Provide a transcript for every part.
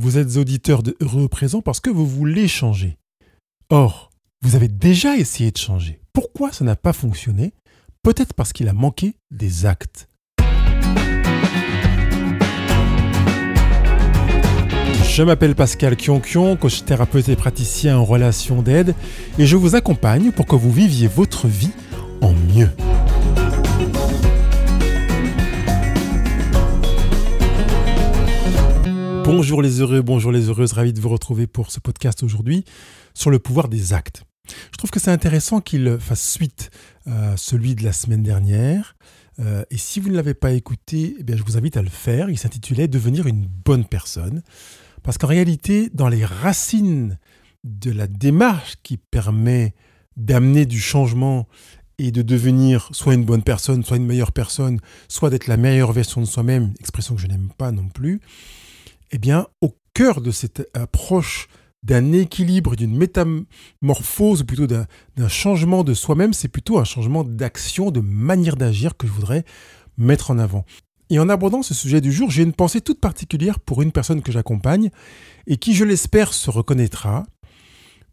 Vous êtes auditeur de Heureux parce que vous voulez changer. Or, vous avez déjà essayé de changer. Pourquoi ça n'a pas fonctionné? Peut-être parce qu'il a manqué des actes. Je m'appelle Pascal Kionkion, coach thérapeute et praticien en relation d'aide, et je vous accompagne pour que vous viviez votre vie en mieux. Bonjour les heureux, bonjour les heureuses, ravi de vous retrouver pour ce podcast aujourd'hui sur le pouvoir des actes. Je trouve que c'est intéressant qu'il fasse suite à celui de la semaine dernière. Euh, et si vous ne l'avez pas écouté, eh bien, je vous invite à le faire. Il s'intitulait Devenir une bonne personne. Parce qu'en réalité, dans les racines de la démarche qui permet d'amener du changement et de devenir soit une bonne personne, soit une meilleure personne, soit d'être la meilleure version de soi-même, expression que je n'aime pas non plus, eh bien, au cœur de cette approche d'un équilibre, d'une métamorphose, ou plutôt d'un changement de soi-même, c'est plutôt un changement d'action, de manière d'agir que je voudrais mettre en avant. Et en abordant ce sujet du jour, j'ai une pensée toute particulière pour une personne que j'accompagne et qui, je l'espère, se reconnaîtra,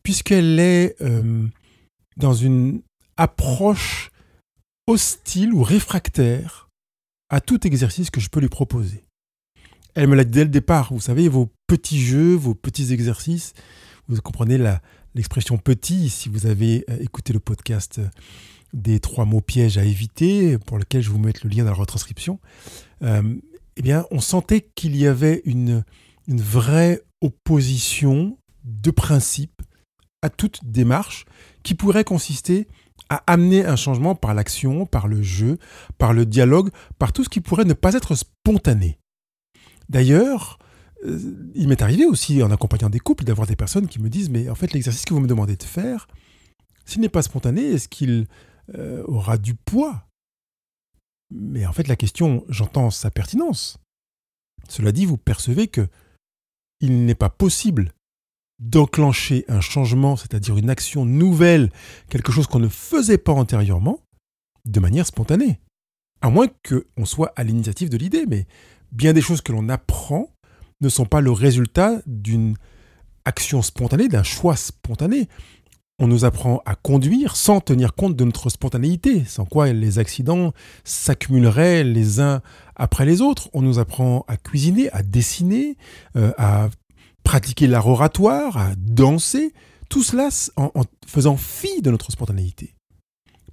puisqu'elle est euh, dans une approche hostile ou réfractaire à tout exercice que je peux lui proposer. Elle me l'a dit dès le départ. Vous savez, vos petits jeux, vos petits exercices. Vous comprenez l'expression petit si vous avez euh, écouté le podcast euh, des trois mots pièges à éviter, pour lequel je vous mets le lien dans la retranscription. Euh, eh bien, on sentait qu'il y avait une, une vraie opposition de principe à toute démarche qui pourrait consister à amener un changement par l'action, par le jeu, par le dialogue, par tout ce qui pourrait ne pas être spontané. D'ailleurs, euh, il m'est arrivé aussi en accompagnant des couples d'avoir des personnes qui me disent mais en fait l'exercice que vous me demandez de faire, s'il n'est pas spontané, est-ce qu'il euh, aura du poids? Mais en fait la question, j'entends sa pertinence. Cela dit, vous percevez que il n'est pas possible d'enclencher un changement, c'est-à-dire une action nouvelle, quelque chose qu'on ne faisait pas antérieurement, de manière spontanée. À moins qu'on soit à l'initiative de l'idée, mais bien des choses que l'on apprend ne sont pas le résultat d'une action spontanée, d'un choix spontané. On nous apprend à conduire sans tenir compte de notre spontanéité, sans quoi les accidents s'accumuleraient les uns après les autres. On nous apprend à cuisiner, à dessiner, euh, à pratiquer l'art oratoire, à danser, tout cela en, en faisant fi de notre spontanéité.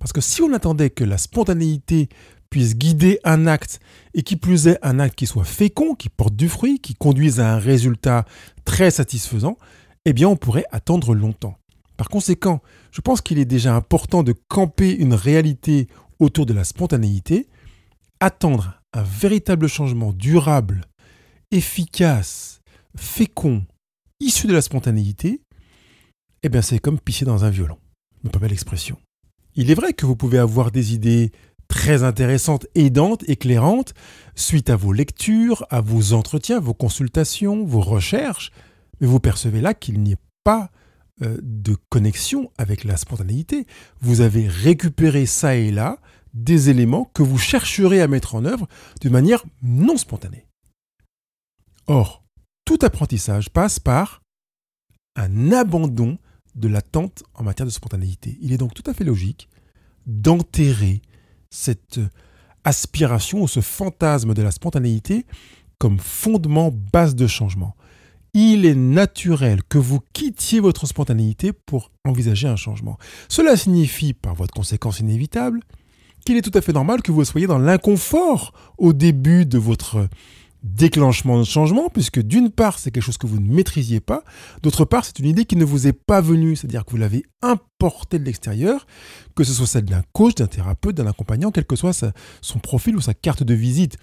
Parce que si on attendait que la spontanéité puisse guider un acte et qui plus est un acte qui soit fécond, qui porte du fruit, qui conduise à un résultat très satisfaisant, eh bien on pourrait attendre longtemps. Par conséquent, je pense qu'il est déjà important de camper une réalité autour de la spontanéité, attendre un véritable changement durable, efficace, fécond, issu de la spontanéité, eh bien c'est comme pisser dans un violon. Pas l'expression. Il est vrai que vous pouvez avoir des idées très intéressante, aidante, éclairante, suite à vos lectures, à vos entretiens, vos consultations, vos recherches. Mais vous percevez là qu'il n'y a pas euh, de connexion avec la spontanéité. Vous avez récupéré ça et là des éléments que vous chercherez à mettre en œuvre de manière non spontanée. Or, tout apprentissage passe par un abandon de l'attente en matière de spontanéité. Il est donc tout à fait logique d'enterrer cette aspiration ou ce fantasme de la spontanéité comme fondement base de changement. Il est naturel que vous quittiez votre spontanéité pour envisager un changement. Cela signifie, par votre conséquence inévitable, qu'il est tout à fait normal que vous soyez dans l'inconfort au début de votre déclenchement de changement, puisque d'une part, c'est quelque chose que vous ne maîtrisiez pas, d'autre part, c'est une idée qui ne vous est pas venue, c'est-à-dire que vous l'avez importée de l'extérieur, que ce soit celle d'un coach, d'un thérapeute, d'un accompagnant, quel que soit son profil ou sa carte de visite.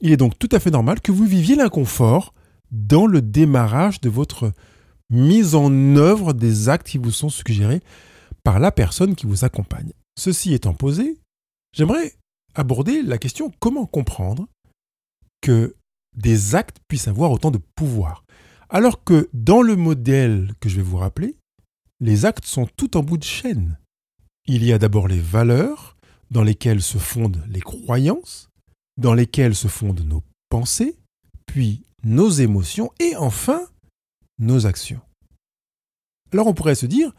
Il est donc tout à fait normal que vous viviez l'inconfort dans le démarrage de votre mise en œuvre des actes qui vous sont suggérés par la personne qui vous accompagne. Ceci étant posé, j'aimerais aborder la question comment comprendre que des actes puissent avoir autant de pouvoir. Alors que dans le modèle que je vais vous rappeler, les actes sont tout en bout de chaîne. Il y a d'abord les valeurs, dans lesquelles se fondent les croyances, dans lesquelles se fondent nos pensées, puis nos émotions, et enfin nos actions. Alors on pourrait se dire,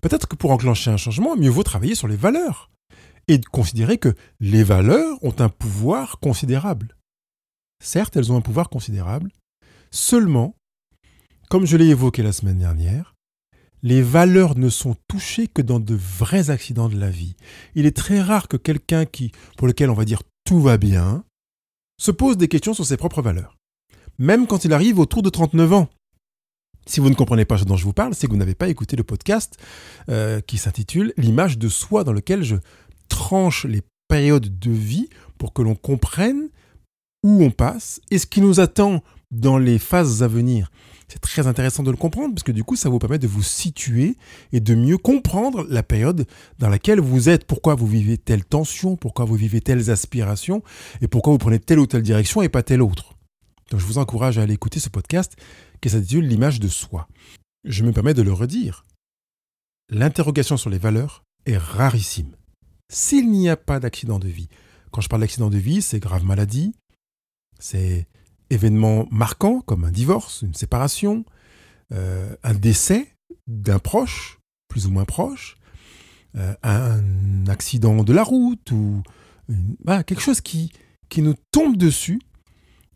peut-être que pour enclencher un changement, mieux vaut travailler sur les valeurs et considérer que les valeurs ont un pouvoir considérable. Certes, elles ont un pouvoir considérable, seulement, comme je l'ai évoqué la semaine dernière, les valeurs ne sont touchées que dans de vrais accidents de la vie. Il est très rare que quelqu'un qui, pour lequel on va dire tout va bien, se pose des questions sur ses propres valeurs. Même quand il arrive autour de 39 ans. Si vous ne comprenez pas ce dont je vous parle, c'est que vous n'avez pas écouté le podcast euh, qui s'intitule L'image de soi, dans lequel je tranche les périodes de vie pour que l'on comprenne où on passe et ce qui nous attend dans les phases à venir. C'est très intéressant de le comprendre parce que du coup, ça vous permet de vous situer et de mieux comprendre la période dans laquelle vous êtes, pourquoi vous vivez telle tension, pourquoi vous vivez telles aspirations? Et pourquoi vous prenez telle ou telle direction et pas telle autre? Donc je vous encourage à aller écouter ce podcast qui s'intitule L'image de soi. Je me permets de le redire. L'interrogation sur les valeurs est rarissime. S'il n'y a pas d'accident de vie, quand je parle d'accident de vie, c'est grave maladie, c'est événements marquants comme un divorce, une séparation, euh, un décès d'un proche, plus ou moins proche, euh, un accident de la route ou quelque chose qui, qui nous tombe dessus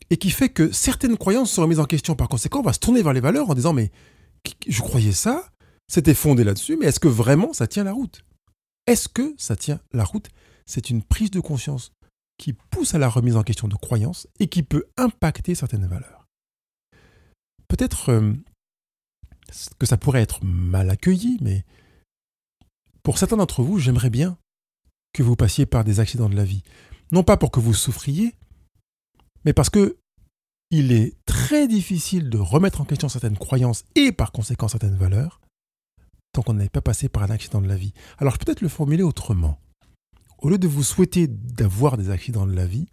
et qui fait que certaines croyances sont remises en question. Par conséquent, on va se tourner vers les valeurs en disant mais je croyais ça, c'était fondé là-dessus, mais est-ce que vraiment ça tient la route? Est-ce que ça tient la route? C'est une prise de conscience qui pousse à la remise en question de croyances et qui peut impacter certaines valeurs. Peut-être euh, que ça pourrait être mal accueilli, mais pour certains d'entre vous, j'aimerais bien que vous passiez par des accidents de la vie. Non pas pour que vous souffriez, mais parce que il est très difficile de remettre en question certaines croyances et par conséquent certaines valeurs tant qu'on n'avait pas passé par un accident de la vie. Alors je peux peut-être le formuler autrement au lieu de vous souhaiter d'avoir des accidents de la vie,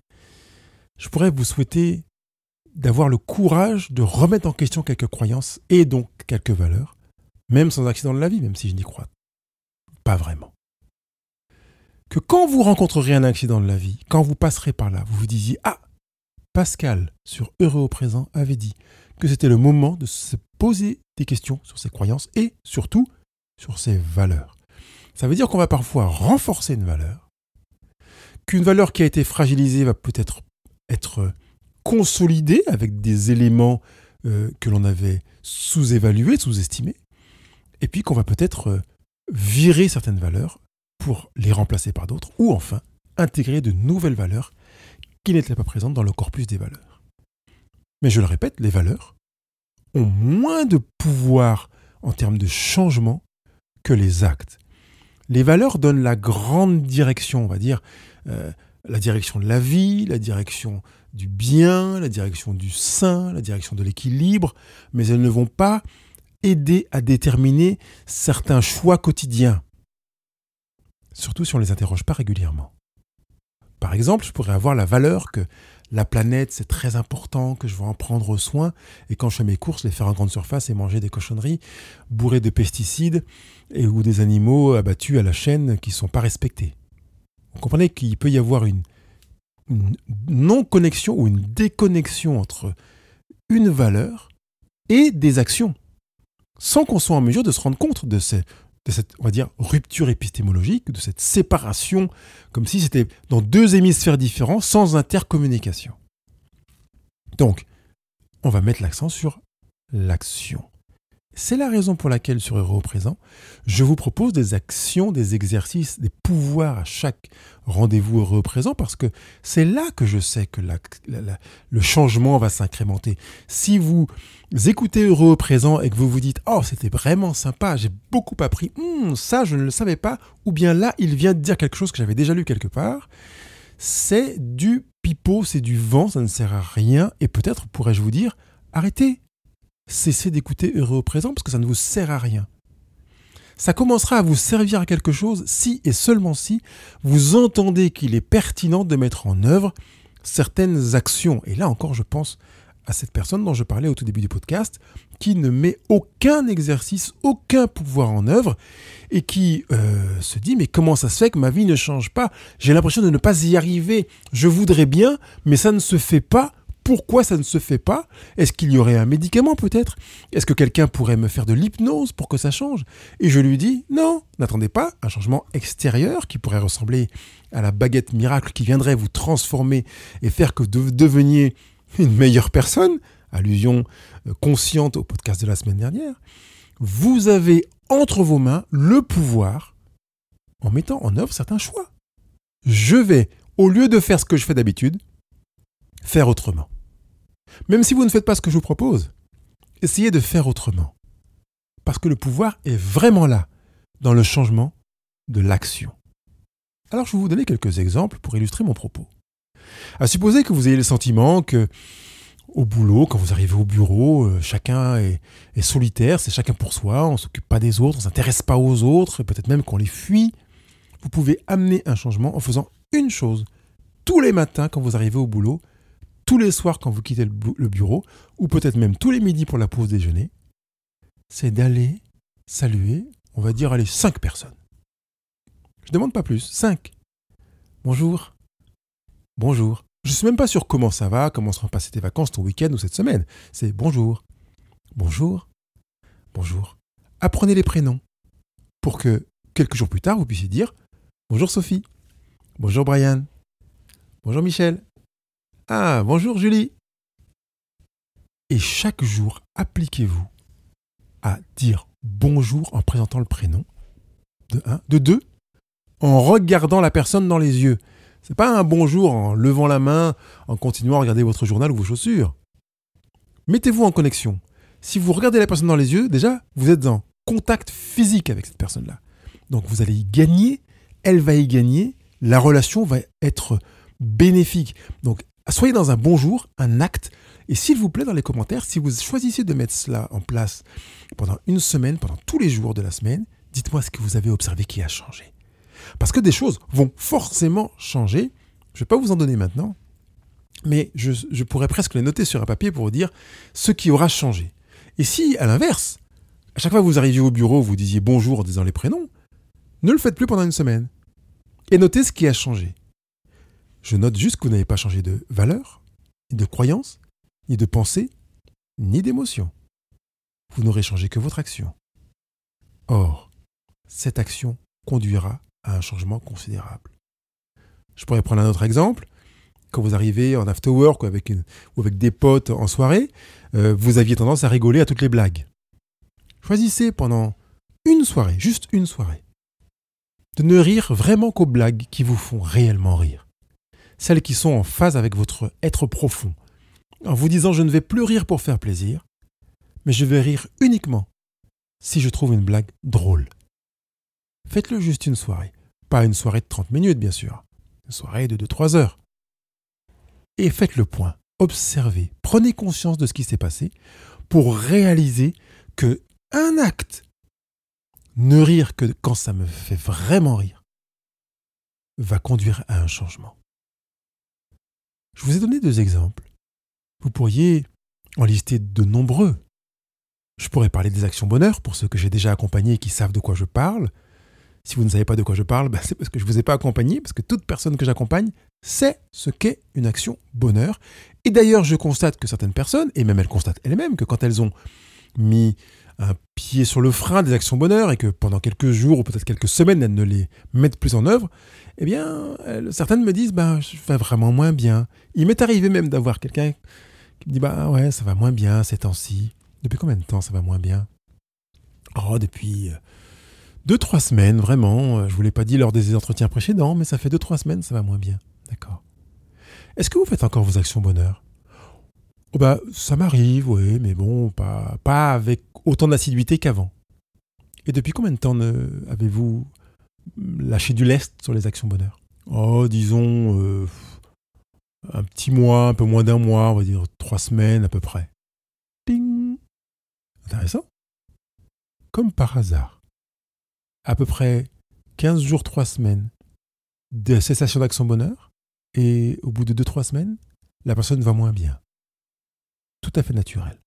je pourrais vous souhaiter d'avoir le courage de remettre en question quelques croyances et donc quelques valeurs, même sans accident de la vie, même si je n'y crois pas vraiment. Que quand vous rencontrerez un accident de la vie, quand vous passerez par là, vous vous disiez Ah, Pascal, sur Heureux au présent, avait dit que c'était le moment de se poser des questions sur ses croyances et surtout sur ses valeurs. Ça veut dire qu'on va parfois renforcer une valeur qu'une valeur qui a été fragilisée va peut-être être consolidée avec des éléments euh, que l'on avait sous-évalués, sous-estimés, et puis qu'on va peut-être euh, virer certaines valeurs pour les remplacer par d'autres, ou enfin intégrer de nouvelles valeurs qui n'étaient pas présentes dans le corpus des valeurs. Mais je le répète, les valeurs ont moins de pouvoir en termes de changement que les actes. Les valeurs donnent la grande direction, on va dire, euh, la direction de la vie, la direction du bien, la direction du sain, la direction de l'équilibre, mais elles ne vont pas aider à déterminer certains choix quotidiens, surtout si on ne les interroge pas régulièrement. Par exemple, je pourrais avoir la valeur que la planète, c'est très important, que je vais en prendre soin, et quand je fais mes courses, les faire en grande surface et manger des cochonneries bourrées de pesticides ou des animaux abattus à la chaîne qui ne sont pas respectés. Vous comprenez qu'il peut y avoir une, non-connexion ou une déconnexion entre une valeur et des actions, sans qu'on soit en mesure de se rendre compte de, de cette, rupture épistémologique, de cette séparation, comme si c'était dans deux hémisphères différents, sans intercommunication. Donc, on va mettre l'accent sur l'action. C'est la raison pour laquelle sur Euro présent, je vous propose des actions, des exercices, des pouvoirs à chaque rendez-vous Euro présent parce que c'est là que je sais que le changement va s'incrémenter. Si vous écoutez Euro présent et que vous vous dites Oh, c'était vraiment sympa, j'ai beaucoup appris, hum, ça je ne le savais pas, ou bien là il vient de dire quelque chose que j'avais déjà lu quelque part, c'est du pipeau, c'est du vent, ça ne sert à rien et peut-être pourrais-je vous dire Arrêtez cessez d'écouter heureux au présent parce que ça ne vous sert à rien. Ça commencera à vous servir à quelque chose si et seulement si vous entendez qu'il est pertinent de mettre en œuvre certaines actions. Et là encore, je pense à cette personne dont je parlais au tout début du podcast, qui ne met aucun exercice, aucun pouvoir en œuvre, et qui euh, se dit, mais comment ça se fait que ma vie ne change pas? J'ai l'impression de ne pas y arriver. Je voudrais bien, mais ça ne se fait pas pourquoi ça ne se fait pas? Est-ce qu'il y aurait un médicament peut-être? Est-ce que quelqu'un pourrait me faire de l'hypnose pour que ça change? Et je lui dis non, n'attendez pas un changement extérieur qui pourrait ressembler à la baguette miracle qui viendrait vous transformer et faire que vous deveniez une meilleure personne. Allusion euh, consciente au podcast de la semaine dernière. Vous avez entre vos mains le pouvoir en mettant en œuvre certains choix. Je vais, au lieu de faire ce que je fais d'habitude, faire autrement. Même si vous ne faites pas ce que je vous propose, essayez de faire autrement. Parce que le pouvoir est vraiment là, dans le changement de l'action. Alors je vais vous donner quelques exemples pour illustrer mon propos. À supposer que vous ayez le sentiment que au boulot, quand vous arrivez au bureau, euh, chacun est, est solitaire, c'est chacun pour soi, on ne s'occupe pas des autres, on ne s'intéresse pas aux autres, peut-être même qu'on les fuit. Vous pouvez amener un changement en faisant une chose. Tous les matins quand vous arrivez au boulot, tous les soirs quand vous quittez le bureau, ou peut-être même tous les midis pour la pause déjeuner, c'est d'aller saluer, on va dire, allez, cinq personnes. Je ne demande pas plus, cinq. Bonjour. Bonjour. Je ne suis même pas sûr comment ça va, comment seront passées tes vacances, ton week-end ou cette semaine. C'est bonjour. Bonjour. Bonjour. Apprenez les prénoms pour que quelques jours plus tard, vous puissiez dire Bonjour Sophie. Bonjour Brian. Bonjour Michel. Ah, bonjour Julie. Et chaque jour, appliquez-vous à dire bonjour en présentant le prénom. De un. De deux, en regardant la personne dans les yeux. C'est pas un bonjour en levant la main, en continuant à regarder votre journal ou vos chaussures. Mettez-vous en connexion. Si vous regardez la personne dans les yeux, déjà, vous êtes en contact physique avec cette personne-là. Donc vous allez y gagner, elle va y gagner, la relation va être bénéfique. Soyez dans un bonjour, un acte. Et s'il vous plaît, dans les commentaires, si vous choisissez de mettre cela en place pendant une semaine, pendant tous les jours de la semaine, dites-moi ce que vous avez observé qui a changé. Parce que des choses vont forcément changer. Je ne vais pas vous en donner maintenant, mais je, je, pourrais presque les noter sur un papier pour vous dire ce qui aura changé. Et si, à l'inverse, à chaque fois que vous arriviez au bureau, vous disiez bonjour en disant les prénoms, ne le faites plus pendant une semaine. Et notez ce qui a changé. Je note juste que vous n'avez pas changé de valeur, ni de croyance, ni de pensée, ni d'émotion. Vous n'aurez changé que votre action. Or, cette action conduira à un changement considérable. Je pourrais prendre un autre exemple. Quand vous arrivez en after work ou avec, des potes en soirée, euh, vous aviez tendance à rigoler à toutes les blagues. Choisissez pendant une soirée, juste une soirée, de ne rire vraiment qu'aux blagues qui vous font réellement rire. Celles qui sont en phase avec votre être profond. En vous disant je ne vais plus rire pour faire plaisir, mais je vais rire uniquement si je trouve une blague drôle. Faites-le juste une soirée. Pas une soirée de 30 minutes, bien sûr. Une soirée de 2-3 heures. Et faites le point. Observez. Prenez conscience de ce qui s'est passé pour réaliser que un acte, ne rire que quand ça me fait vraiment rire, va conduire à un changement. Je vous ai donné deux exemples. Vous pourriez en lister de nombreux. Je pourrais parler des actions bonheur pour ceux que j'ai déjà accompagnés et qui savent de quoi je parle. Si vous ne savez pas de quoi je parle, bah, c'est parce que je ne vous ai pas accompagné, parce que toute personne que j'accompagne sait ce qu'est une action bonheur. Et d'ailleurs, je constate que certaines personnes, et même elles constatent elles-mêmes, que quand elles ont mis un pied sur le frein des actions bonheur et que pendant quelques jours ou peut-être quelques semaines, elles ne les mettent plus en œuvre, eh bien, certaines me disent, bah, je fais vraiment moins bien. Il m'est arrivé même d'avoir quelqu'un qui me dit, bah ouais, ça va moins bien ces temps-ci. Depuis combien de temps ça va moins bien? Oh, depuis euh, deux, trois semaines, vraiment. Euh, je ne vous l'ai pas dit lors des entretiens précédents, mais ça fait deux, trois semaines, ça va moins bien. D'accord. Est-ce que vous faites encore vos actions bonheur? Oh bah, Ça m'arrive, oui, mais bon, pas, pas avec autant d'assiduité qu'avant. Et depuis combien de temps avez-vous lâché du lest sur les actions bonheur? Oh, disons, euh, un petit mois, un peu moins d'un mois, on va dire trois semaines à peu près. Ping Intéressant. Comme par hasard à peu près 15 jours, 3 semaines de cessation d'action bonheur, et au bout de 2-3 semaines, la personne va moins bien. Tout à fait naturel.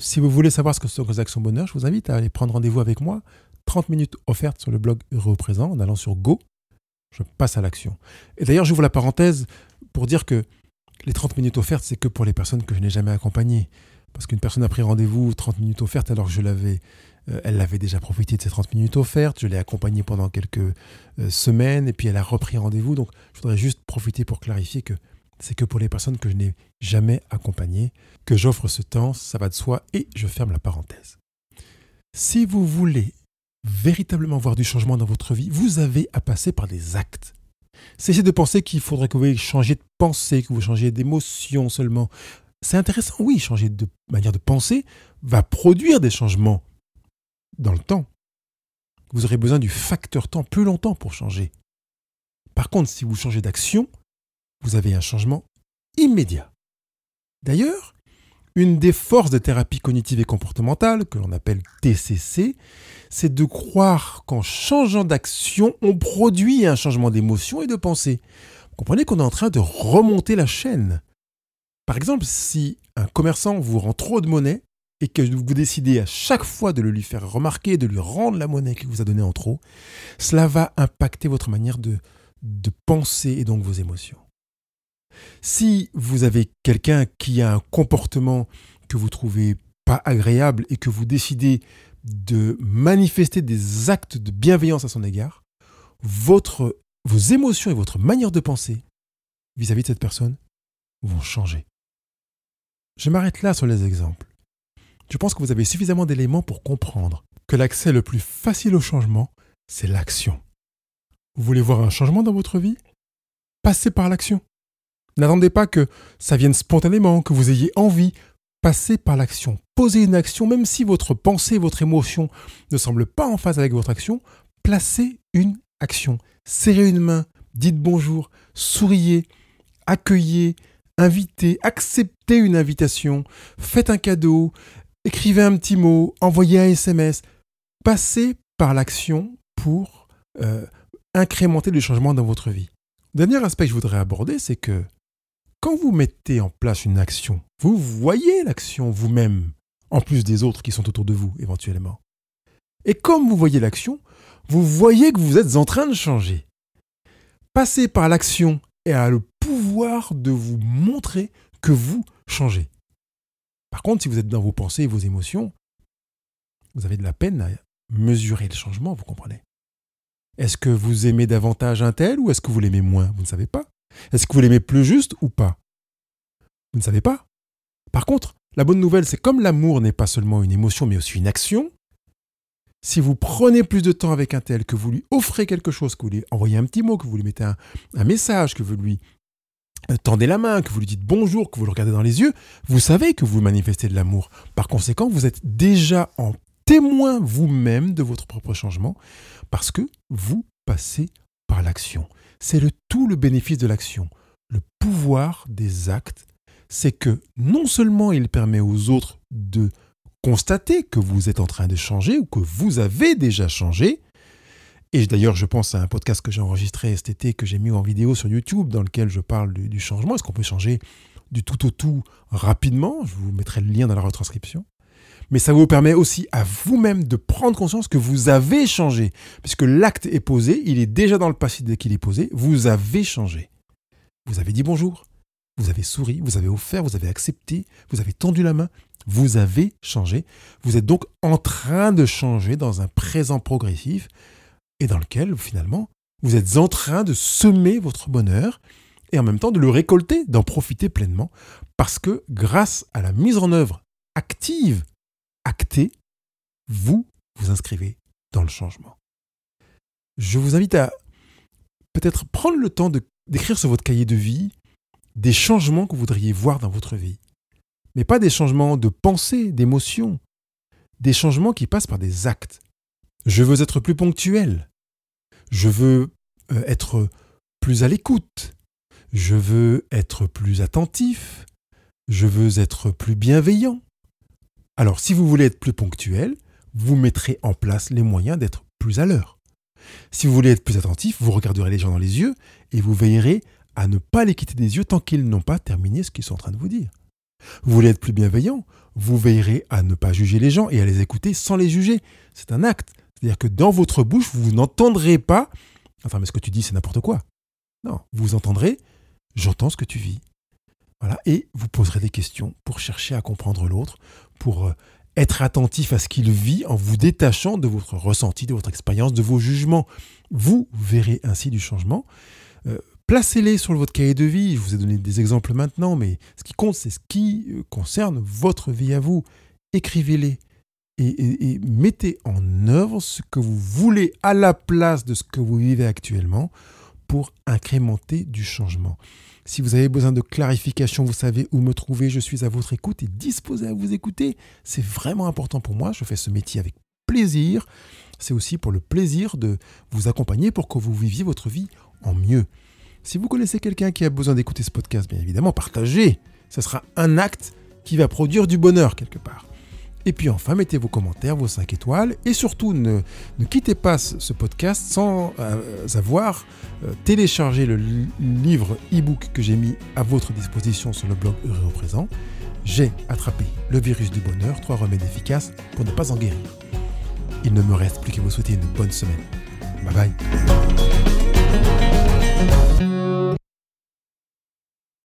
Si vous voulez savoir ce que sont les actions bonheur, je vous invite à aller prendre rendez-vous avec moi. 30 minutes offertes sur le blog Heureux présent en allant sur Go. Je passe à l'action. Et d'ailleurs, j'ouvre la parenthèse pour dire que les 30 minutes offertes, c'est que pour les personnes que je n'ai jamais accompagnées. Parce qu'une personne a pris rendez-vous 30 minutes offertes alors que je l'avais, euh, elle avait déjà profité de ces 30 minutes offertes. Je l'ai accompagnée pendant quelques euh, semaines et puis elle a repris rendez-vous. Donc je voudrais juste profiter pour clarifier que c'est que pour les personnes que je n'ai jamais accompagnées que j'offre ce temps, ça va de soi et je ferme la parenthèse. Si vous voulez véritablement voir du changement dans votre vie, vous avez à passer par des actes. Cessez de penser qu'il faudrait que vous changiez de pensée, que vous changiez d'émotion seulement. C'est intéressant, oui, changer de manière de penser va produire des changements dans le temps. Vous aurez besoin du facteur temps plus longtemps pour changer. Par contre, si vous changez d'action, vous avez un changement immédiat. D'ailleurs, une des forces des thérapies cognitives et comportementales, que l'on appelle TCC, c'est de croire qu'en changeant d'action, on produit un changement d'émotion et de pensée. Vous comprenez qu'on est en train de remonter la chaîne. Par exemple, si un commerçant vous rend trop de monnaie et que vous décidez à chaque fois de le lui faire remarquer, de lui rendre la monnaie qu'il vous a donnée en trop, cela va impacter votre manière de, de penser et donc vos émotions. Si vous avez quelqu'un qui a un comportement que vous trouvez pas agréable et que vous décidez de manifester des actes de bienveillance à son égard, vos émotions et votre manière de penser vis-à-vis -vis de cette personne vont changer. Je m'arrête là sur les exemples. Je pense que vous avez suffisamment d'éléments pour comprendre que l'accès le plus facile au changement, c'est l'action. Vous voulez voir un changement dans votre vie? Passez par l'action. N'attendez pas que ça vienne spontanément, que vous ayez envie. Passez par l'action. Posez une action, même si votre pensée, votre émotion ne semblent pas en phase avec votre action. Placez une action. Serrez une main, dites bonjour, souriez, accueillez, invitez, acceptez une invitation, faites un cadeau, écrivez un petit mot, envoyez un SMS. Passez par l'action pour euh, incrémenter le changement dans votre vie. Dernier aspect que je voudrais aborder, c'est que quand vous mettez en place une action, vous voyez l'action vous-même, en plus des autres qui sont autour de vous éventuellement. Et comme vous voyez l'action, vous voyez que vous êtes en train de changer. Passez par l'action et a le pouvoir de vous montrer que vous changez. Par contre, si vous êtes dans vos pensées et vos émotions, vous avez de la peine à mesurer le changement, vous comprenez. Est-ce que vous aimez davantage un tel ou est-ce que vous l'aimez moins? Vous ne savez pas. Est-ce que vous l'aimez plus juste ou pas? Vous ne savez pas. Par contre, la bonne nouvelle, c'est comme l'amour n'est pas seulement une émotion, mais aussi une action, si vous prenez plus de temps avec un tel, que vous lui offrez quelque chose, que vous lui envoyez un petit mot, que vous lui mettez un, message, que vous lui euh, tendez la main, que vous lui dites bonjour, que vous le regardez dans les yeux, vous savez que vous manifestez de l'amour. Par conséquent, vous êtes déjà en témoin vous-même de votre propre changement parce que vous passez par l'action. C'est le tout le bénéfice de l'action. Le pouvoir des actes, c'est que non seulement il permet aux autres de constater que vous êtes en train de changer ou que vous avez déjà changé, et d'ailleurs, je pense à un podcast que j'ai enregistré cet été, que j'ai mis en vidéo sur YouTube, dans lequel je parle du, du changement. Est-ce qu'on peut changer du tout au tout rapidement? Je vous mettrai le lien dans la retranscription. Mais ça vous permet aussi à vous-même de prendre conscience que vous avez changé. Puisque l'acte est posé, il est déjà dans le passé dès qu'il est posé, vous avez changé. Vous avez dit bonjour, vous avez souri, vous avez offert, vous avez accepté, vous avez tendu la main, vous avez changé. Vous êtes donc en train de changer dans un présent progressif et dans lequel finalement vous êtes en train de semer votre bonheur et en même temps de le récolter, d'en profiter pleinement parce que grâce à la mise en œuvre active acté, vous vous inscrivez dans le changement. Je vous invite à peut-être prendre le temps d'écrire sur votre cahier de vie des changements que vous voudriez voir dans votre vie. Mais pas des changements de pensée, d'émotion, des changements qui passent par des actes. Je veux être plus ponctuel. Je veux euh, être plus à l'écoute. Je veux être plus attentif. Je veux être plus bienveillant. Alors, si vous voulez être plus ponctuel, vous mettrez en place les moyens d'être plus à l'heure. Si vous voulez être plus attentif, vous regarderez les gens dans les yeux et vous veillerez à ne pas les quitter des yeux tant qu'ils n'ont pas terminé ce qu'ils sont en train de vous dire. Vous voulez être plus bienveillant, vous veillerez à ne pas juger les gens et à les écouter sans les juger. C'est un acte. C'est-à-dire que dans votre bouche, vous n'entendrez pas Enfin, mais ce que tu dis, c'est n'importe quoi. Non, vous entendrez J'entends ce que tu vis. Et vous poserez des questions pour chercher à comprendre l'autre, pour euh, être attentif à ce qu'il vit en vous détachant de votre ressenti, de votre expérience, de vos jugements. Vous verrez ainsi du changement. Euh, placez-les sur votre cahier de vie. Je vous ai donné des exemples maintenant, mais ce qui compte, c'est ce qui euh, concerne votre vie à vous. Écrivez-les et, mettez en œuvre ce que vous voulez à la place de ce que vous vivez actuellement pour incrémenter du changement. Si vous avez besoin de clarification, vous savez où me trouver. Je suis à votre écoute et disposé à vous écouter. C'est vraiment important pour moi. Je fais ce métier avec plaisir. C'est aussi pour le plaisir de vous accompagner pour que vous viviez votre vie en mieux. Si vous connaissez quelqu'un qui a besoin d'écouter ce podcast, bien évidemment, partagez. Ce sera un acte qui va produire du bonheur quelque part. Et puis enfin, mettez vos commentaires, vos 5 étoiles. Et surtout, ne, quittez pas ce podcast sans euh, avoir euh, téléchargé le livre e-book que j'ai mis à votre disposition sur le blog Heureux présent. J'ai attrapé le virus du bonheur, trois remèdes efficaces pour ne pas en guérir. Il ne me reste plus qu'à vous souhaiter une bonne semaine. Bye bye.